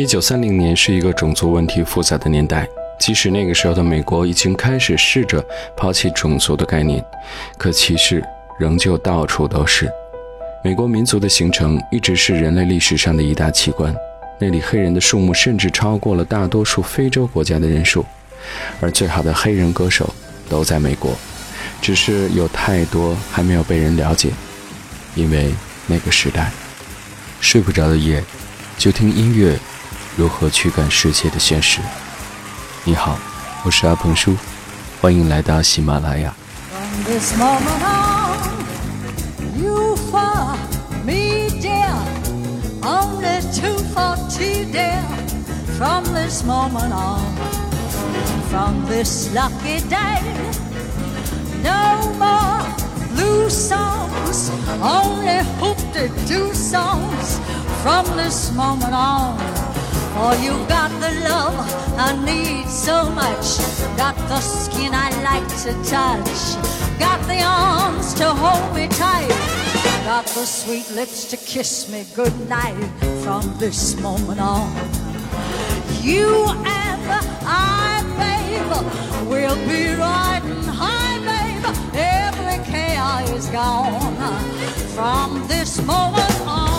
一九三零年是一个种族问题复杂的年代，即使那个时候的美国已经开始试着抛弃种族的概念，可歧视仍旧到处都是。美国民族的形成一直是人类历史上的一大奇观，那里黑人的数目甚至超过了大多数非洲国家的人数，而最好的黑人歌手都在美国，只是有太多还没有被人了解，因为那个时代，睡不着的夜，就听音乐，如何驱赶世界的现实。你好，我是阿鹏叔，欢迎来到喜马拉雅。from this moment on, from this lucky day. No more blues songs, only hope to do songs from this moment on. For you've got the love I need so much, got the skin I like to touch, got the arms to hold me tight, got the sweet lips to kiss me goodnight from this moment on. You and I, babe, will be riding high, babe. Every chaos is gone from this moment on.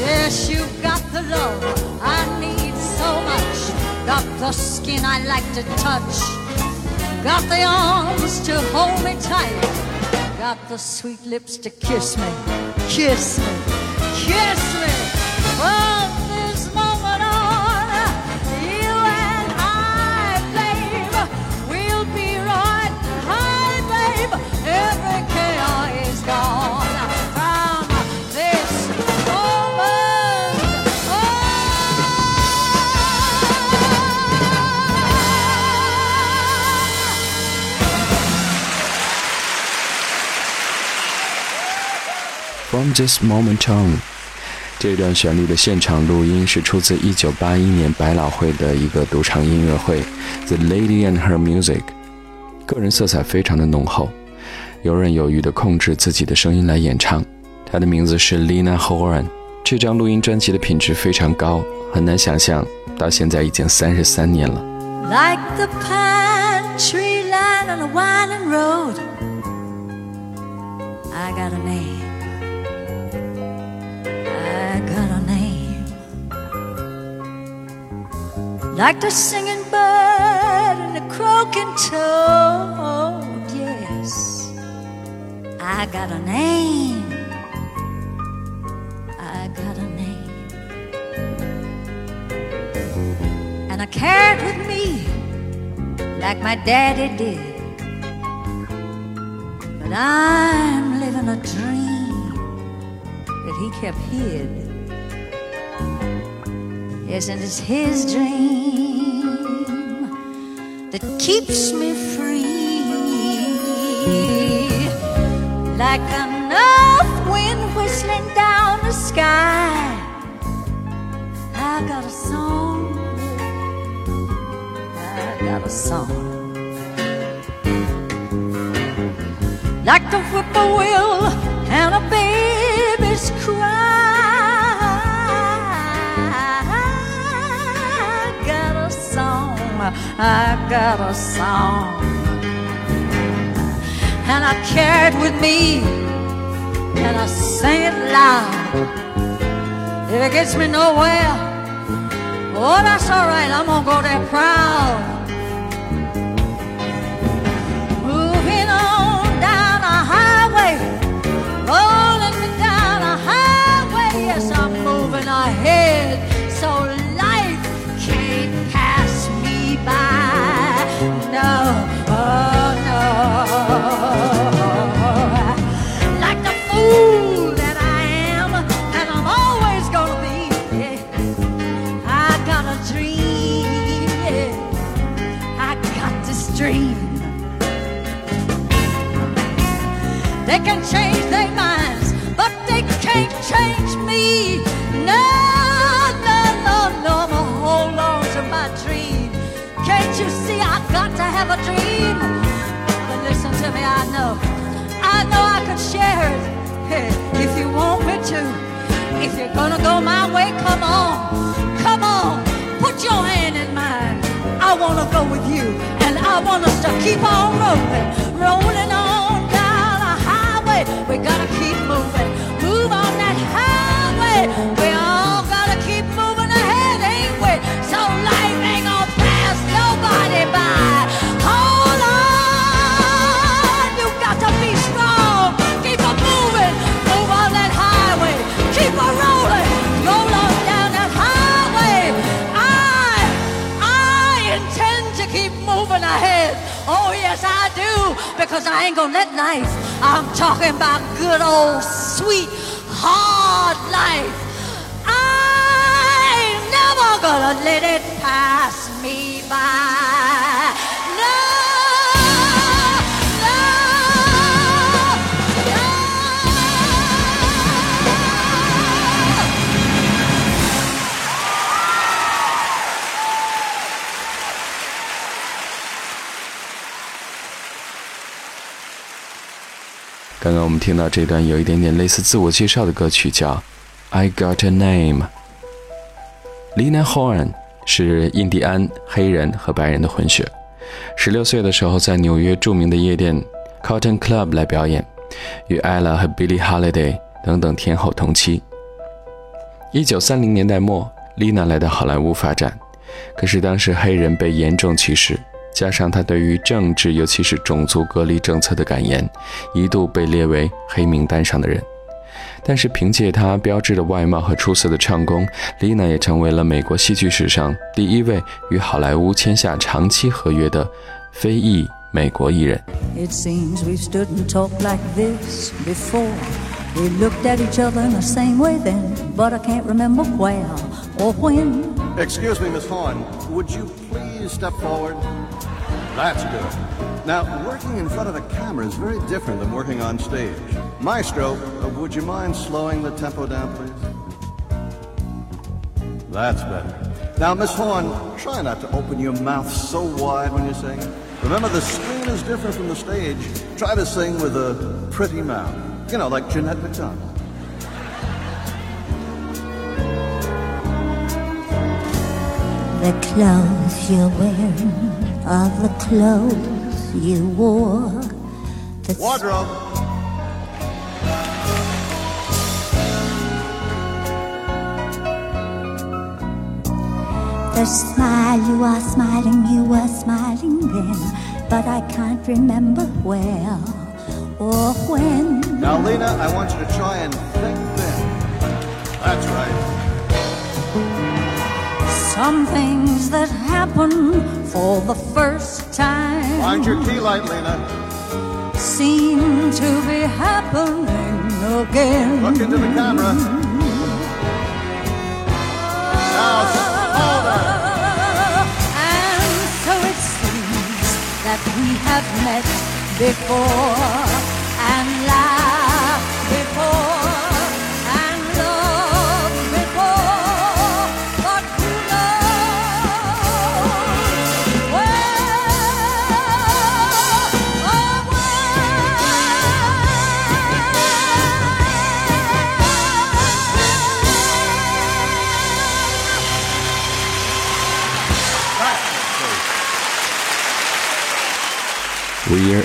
Yes, you've got the love I need so much. Got the skin I like to touch. Got the arms to hold me tight. Got the sweet lips to kiss me, kiss me, kiss me. Oh, this moment on，这段旋律的现场录音是出自1981年百老汇的一个赌场音乐会，The Lady and Her Music，个人色彩非常的浓厚，游刃有余地控制自己的声音来演唱。她的名字是 Lena Horan。这张录音专辑的品质非常高，很难想象到现在已经三十三年了。Like the pine tree line on a winding road, I got a name. Like the singing bird and the croaking toad. Yes, I got a name. I got a name, and I carry it with me like my daddy did. But I'm living a dream that he kept hid. And it's his dream that keeps me free. Like a north wind whistling down the sky. I got a song. I got a song. Like the whippoorwill and a baby's I got a song. And I carry it with me, and I sing it loud. If it gets me nowhere, oh, that's all right, I'm gonna go there proud. Have got to have a dream. But listen to me, I know, I know I could share it if you want me to. If you're gonna go my way, come on, come on, put your hand in mine. I wanna go with you, and I want us to keep on rolling, rolling on. We gotta keep because I ain't gonna let life. I'm talking about good old sweet hard life. I ain't never gonna let it pass me by. 刚刚我们听到这段有一点点类似自我介绍的歌曲，叫《I Got a Name》。Lina Horn 是印第安黑人和白人的混血，十六岁的时候在纽约著名的夜店 Cotton Club 来表演，与 Ella 和 Billie Holiday 等等天后同期。一九三零年代末，Lina 来到好莱坞发展，可是当时黑人被严重歧视，加上他对于政治，尤其是种族隔离政策的感言，一度被列为黑名单上的人。但是凭借他标志的外貌和出色的唱功，丽娜也成为了美国戏剧史上第一位与好莱坞签下长期合约的非裔美国艺人。It seems we've stood and talked like this before. We looked at each other in the same way then, but I can't remember where or when. Excuse me, Miss Horn. Would you please step forward? That's good. Now, working in front of a camera is very different than working on stage. Maestro, uh, would you mind slowing the tempo down, please? That's better. Now, Miss Horne, try not to open your mouth so wide when you sing. Remember, the screen is different from the stage. Try to sing with a pretty mouth. You know, like Jeanette MacDonald. The clothes you're wearing are the clothes you wore. The Wardrobe. The smile you are smiling, you were smiling then, but I can't remember where or when. Now, Lena, I want you to try and think then. That's right. Some things that happen for the first time Find your key light, Lena. seem to be happening again. Look into the camera. Now, hold her. And so it seems that we have met before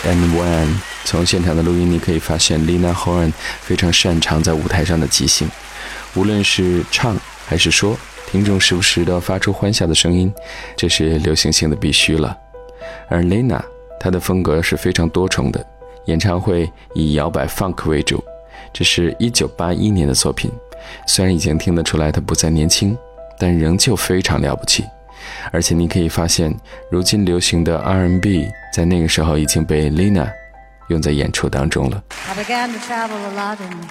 and When。从现场的录音，你可以发现 Lina Horn 非常擅长在舞台上的即兴，无论是唱还是说，听众时不时的发出欢笑的声音，这是流行性的必须了。而 Lina 她的风格是非常多重的，演唱会以摇摆 funk 为主，这是一九八一年的作品。虽然已经听得出来她不再年轻，但仍旧非常了不起。而且你可以发现，如今流行的 R&B 在那个时候已经被 Lena 用在演出当中了。I began to travel a lot in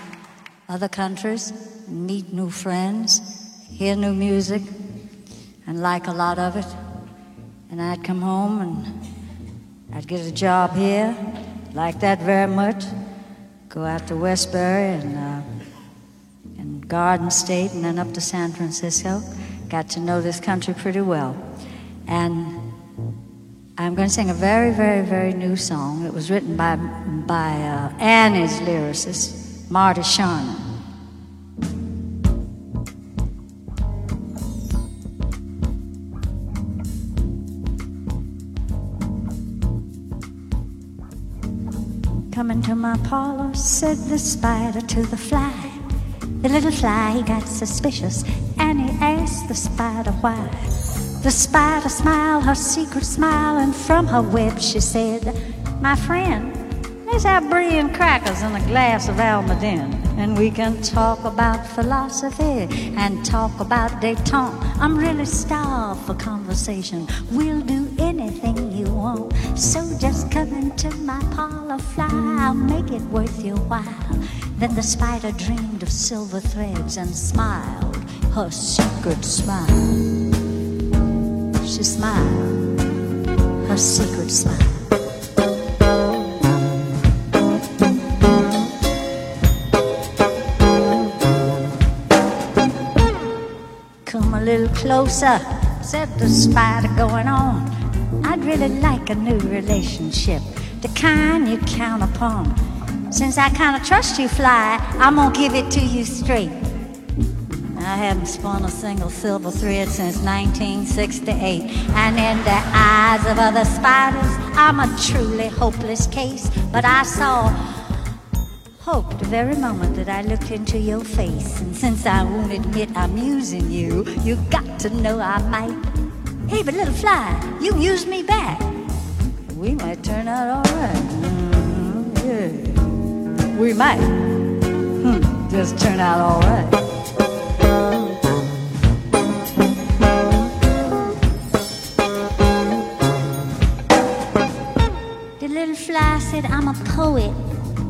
other countries, meet new friends, hear new music, and like a lot of it. And I'd come home and I'd get a job here, like that very much. Go out to Westbury and uh, and Garden State, and then up to San Francisco got to know this country pretty well. And I'm going to sing a very, very, very new song. It was written by, by uh, Annie's lyricist, Marty Charnin. Coming to my parlor, said the spider to the fly. The little fly got suspicious asked the spider why. The spider smiled her secret smile, and from her web she said, My friend, let's have brie and crackers and a glass of Almaden, and we can talk about philosophy and talk about detente. I'm really starved for conversation. We'll do anything you want. So just come into my parlor, fly. I'll make it worth your while. Then the spider dreamed of silver threads and smiled her secret smile. She smiled her secret smile. Come a little closer, said the spider going on. I'd really like a new relationship, the kind you count upon. Since I kind of trust you, Fly, I'm gonna give it to you straight. I haven't spun a single silver thread since 1968. And in the eyes of other spiders, I'm a truly hopeless case. But I saw hope the very moment that I looked into your face. And since I won't admit I'm using you, you got to know I might. Hey, but little fly, you use me back. We might turn out all right. Mm, yeah. We might. Hmm, just turn out all right. Said, I'm a poet,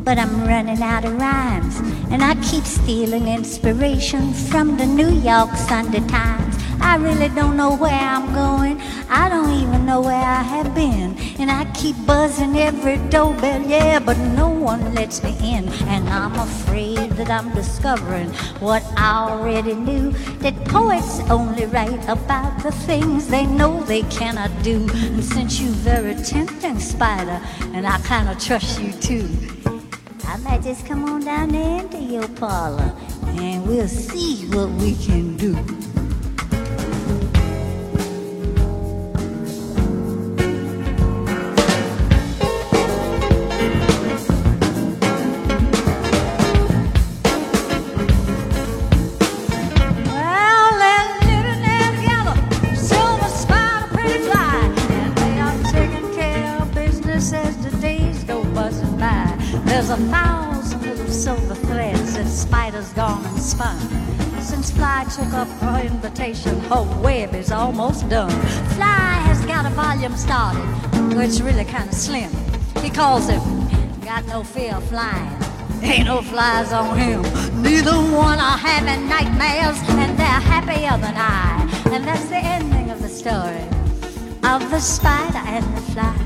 but I'm running out of rhymes. And I keep stealing inspiration from the New York Sunday Times. I really don't know where I'm going. I don't even know where I have been. And I keep buzzing every doorbell, yeah, but no one lets me in. And I'm afraid that I'm discovering what I already knew that poets only write about the things they know they cannot do. And since you're very tempting, Spider, and I kind of trust you too, I might just come on down into your parlor and we'll see what we can do. Took up her invitation, her web is almost done. Fly has got a volume started, it's really kind of slim. He calls it "Got No Fear of Flying." Ain't no flies on him. Neither one are having nightmares, and they're happier than I. And that's the ending of the story of the spider and the fly.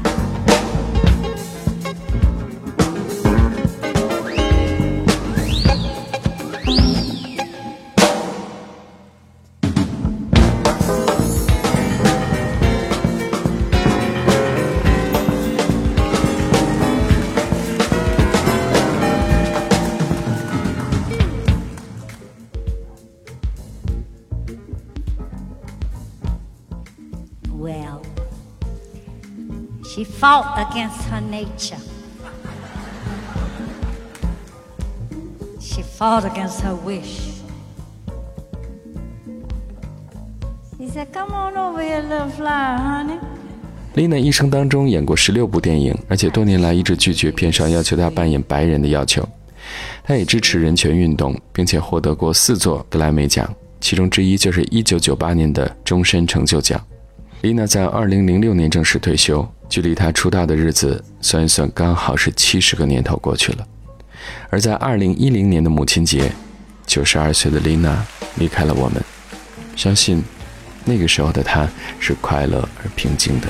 Fought against her nature. She fought against her wish. She said, Come on over here, little fly, honey. 丽娜一生当中演过十六部电影，而且多年来一直拒绝片商要求她扮演白人的要求。她也支持人权运动，并且获得过四座格莱美奖，其中之一就是1998年的终身成就奖。丽娜在二零零六年正式退休，距离她出道的日子算一算，刚好是七十个年头过去了。而在二零一零年的母亲节九十二岁的丽娜离开了我们。相信那个时候的她是快乐而平静的。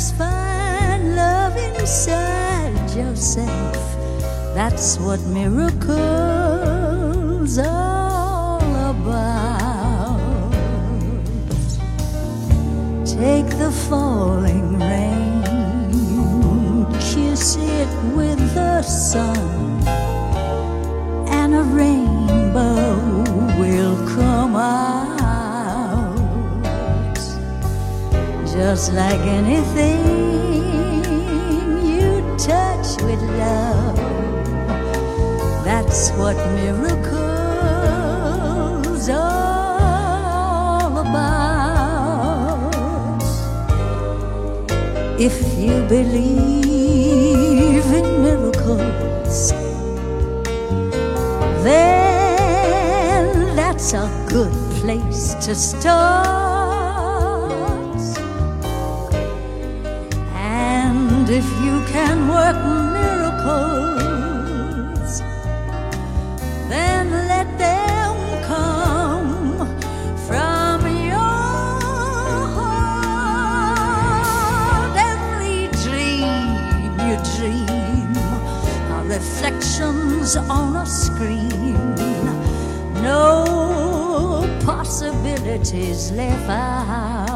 Just find love inside yourself. That's what miracles are about. Take the falling rain, kiss it with the sun, and a rainbow Just like anything you touch with love, that's what miracles are about. If you believe in miracles, then that's a good place to start. If you can work miracles, then let them come from your heart. Every dream you dream are reflections on a screen. No possibilities left out.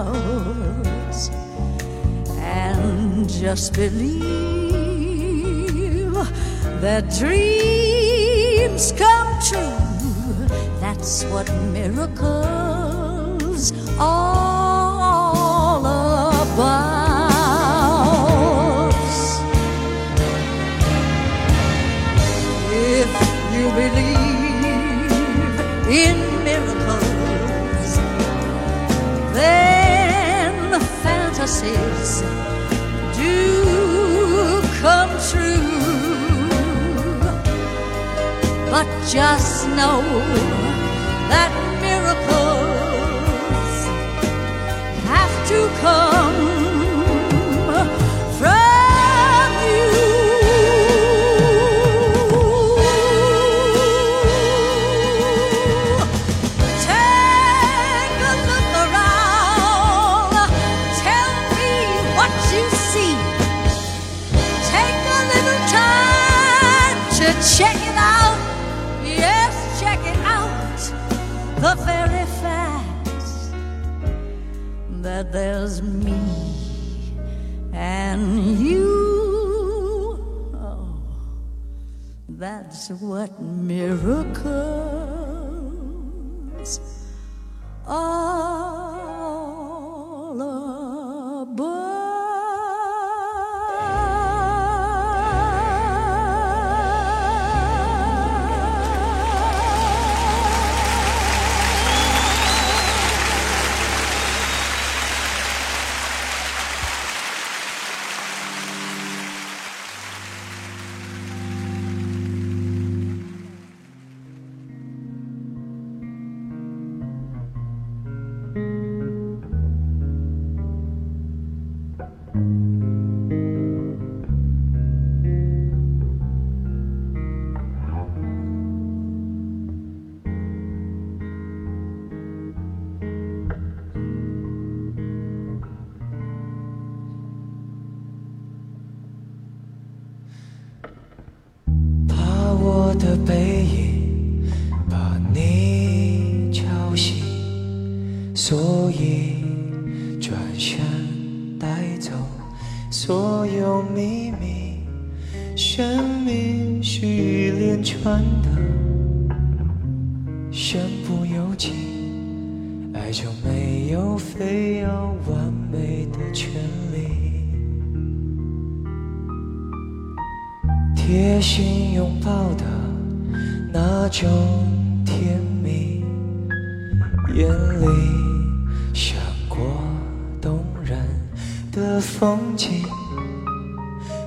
Just believe that dreams come true. That's what miracles all about. If you believe in miracles, then fantasies do come true. But just know that miracles have to come there's me and you. Oh, that's what miracles all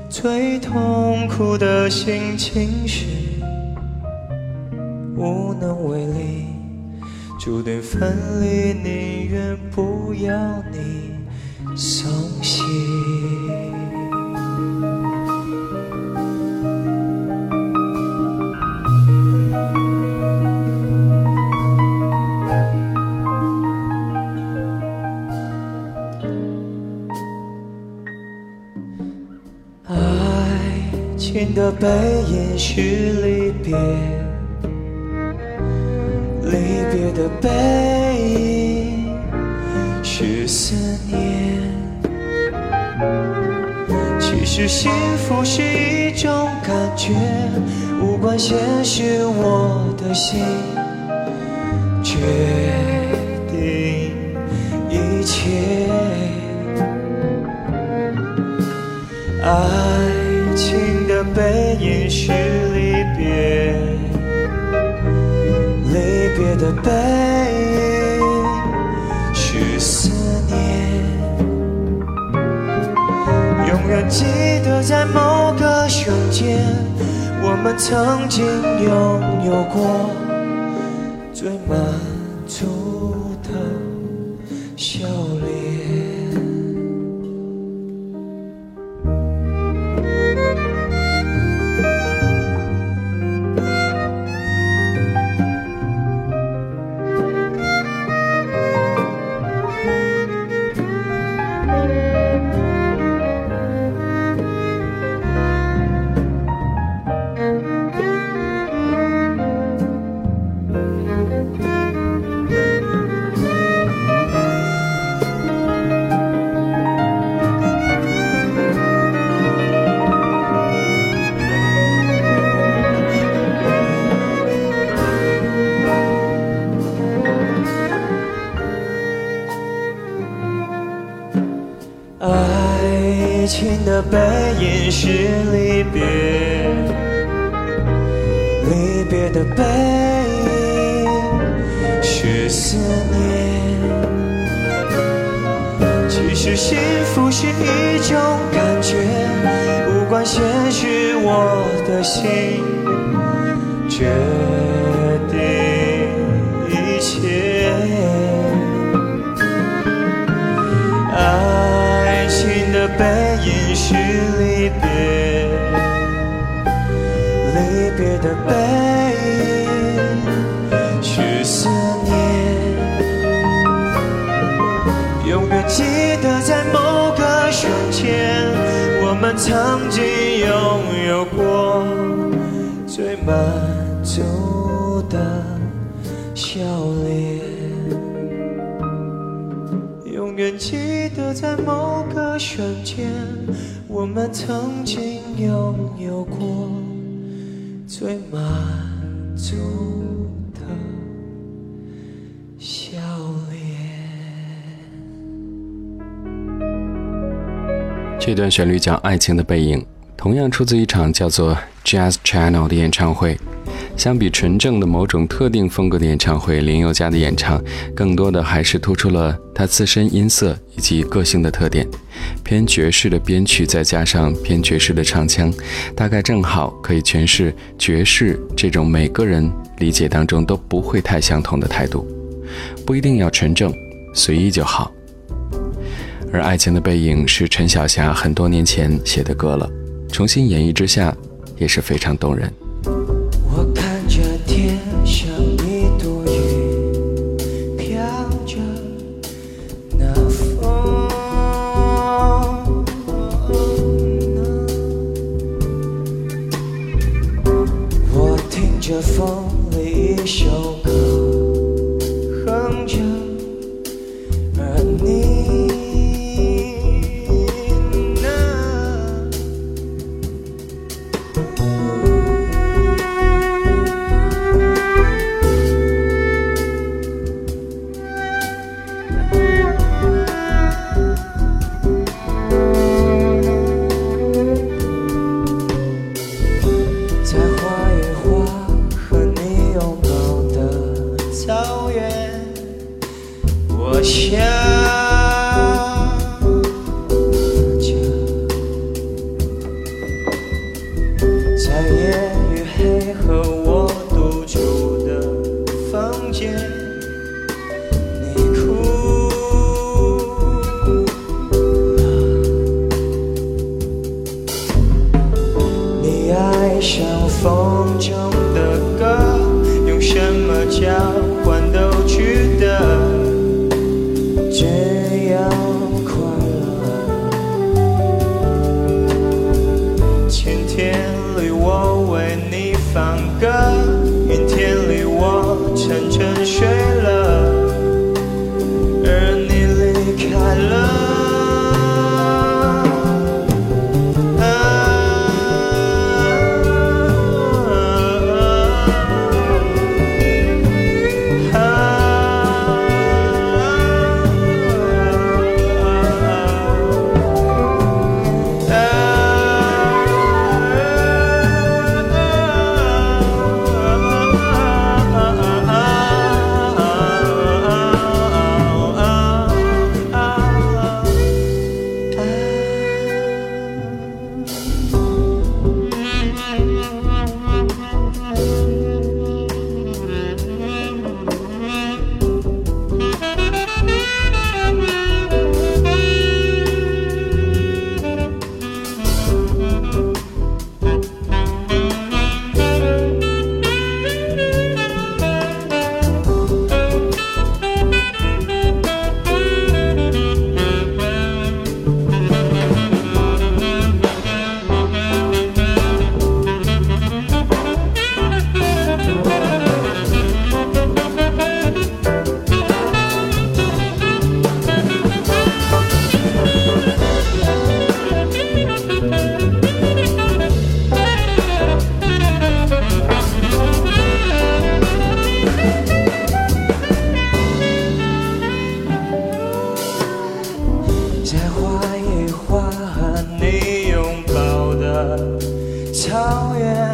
最痛苦的心情是无能为力，注定分离，宁愿不要你送行。的背影是离别，离别的背影是思念。其实幸福是一种感觉，无关现实，我的心决定一切。爱记得在某个瞬间，我们曾经拥有过。的背影是离别，离别的背影是思念。永远记得在某个瞬间，我们曾经拥有过最满足的笑脸。远记得在某个瞬间，我们曾经拥有过最满足的笑脸。这段旋律叫《爱情的背影》，同样出自一场叫做 Jazz Channel 的演唱会。相比纯正的某种特定风格的演唱会，林宥嘉的演唱更多的还是突出了他自身音色以及个性的特点。偏爵士的编曲再加上偏爵士的唱腔，大概正好可以诠释爵士这种每个人理解当中都不会太相同的态度。不一定要纯正，随意就好。而《爱情的背影》是陈小霞很多年前写的歌了，重新演绎之下也是非常动人。超越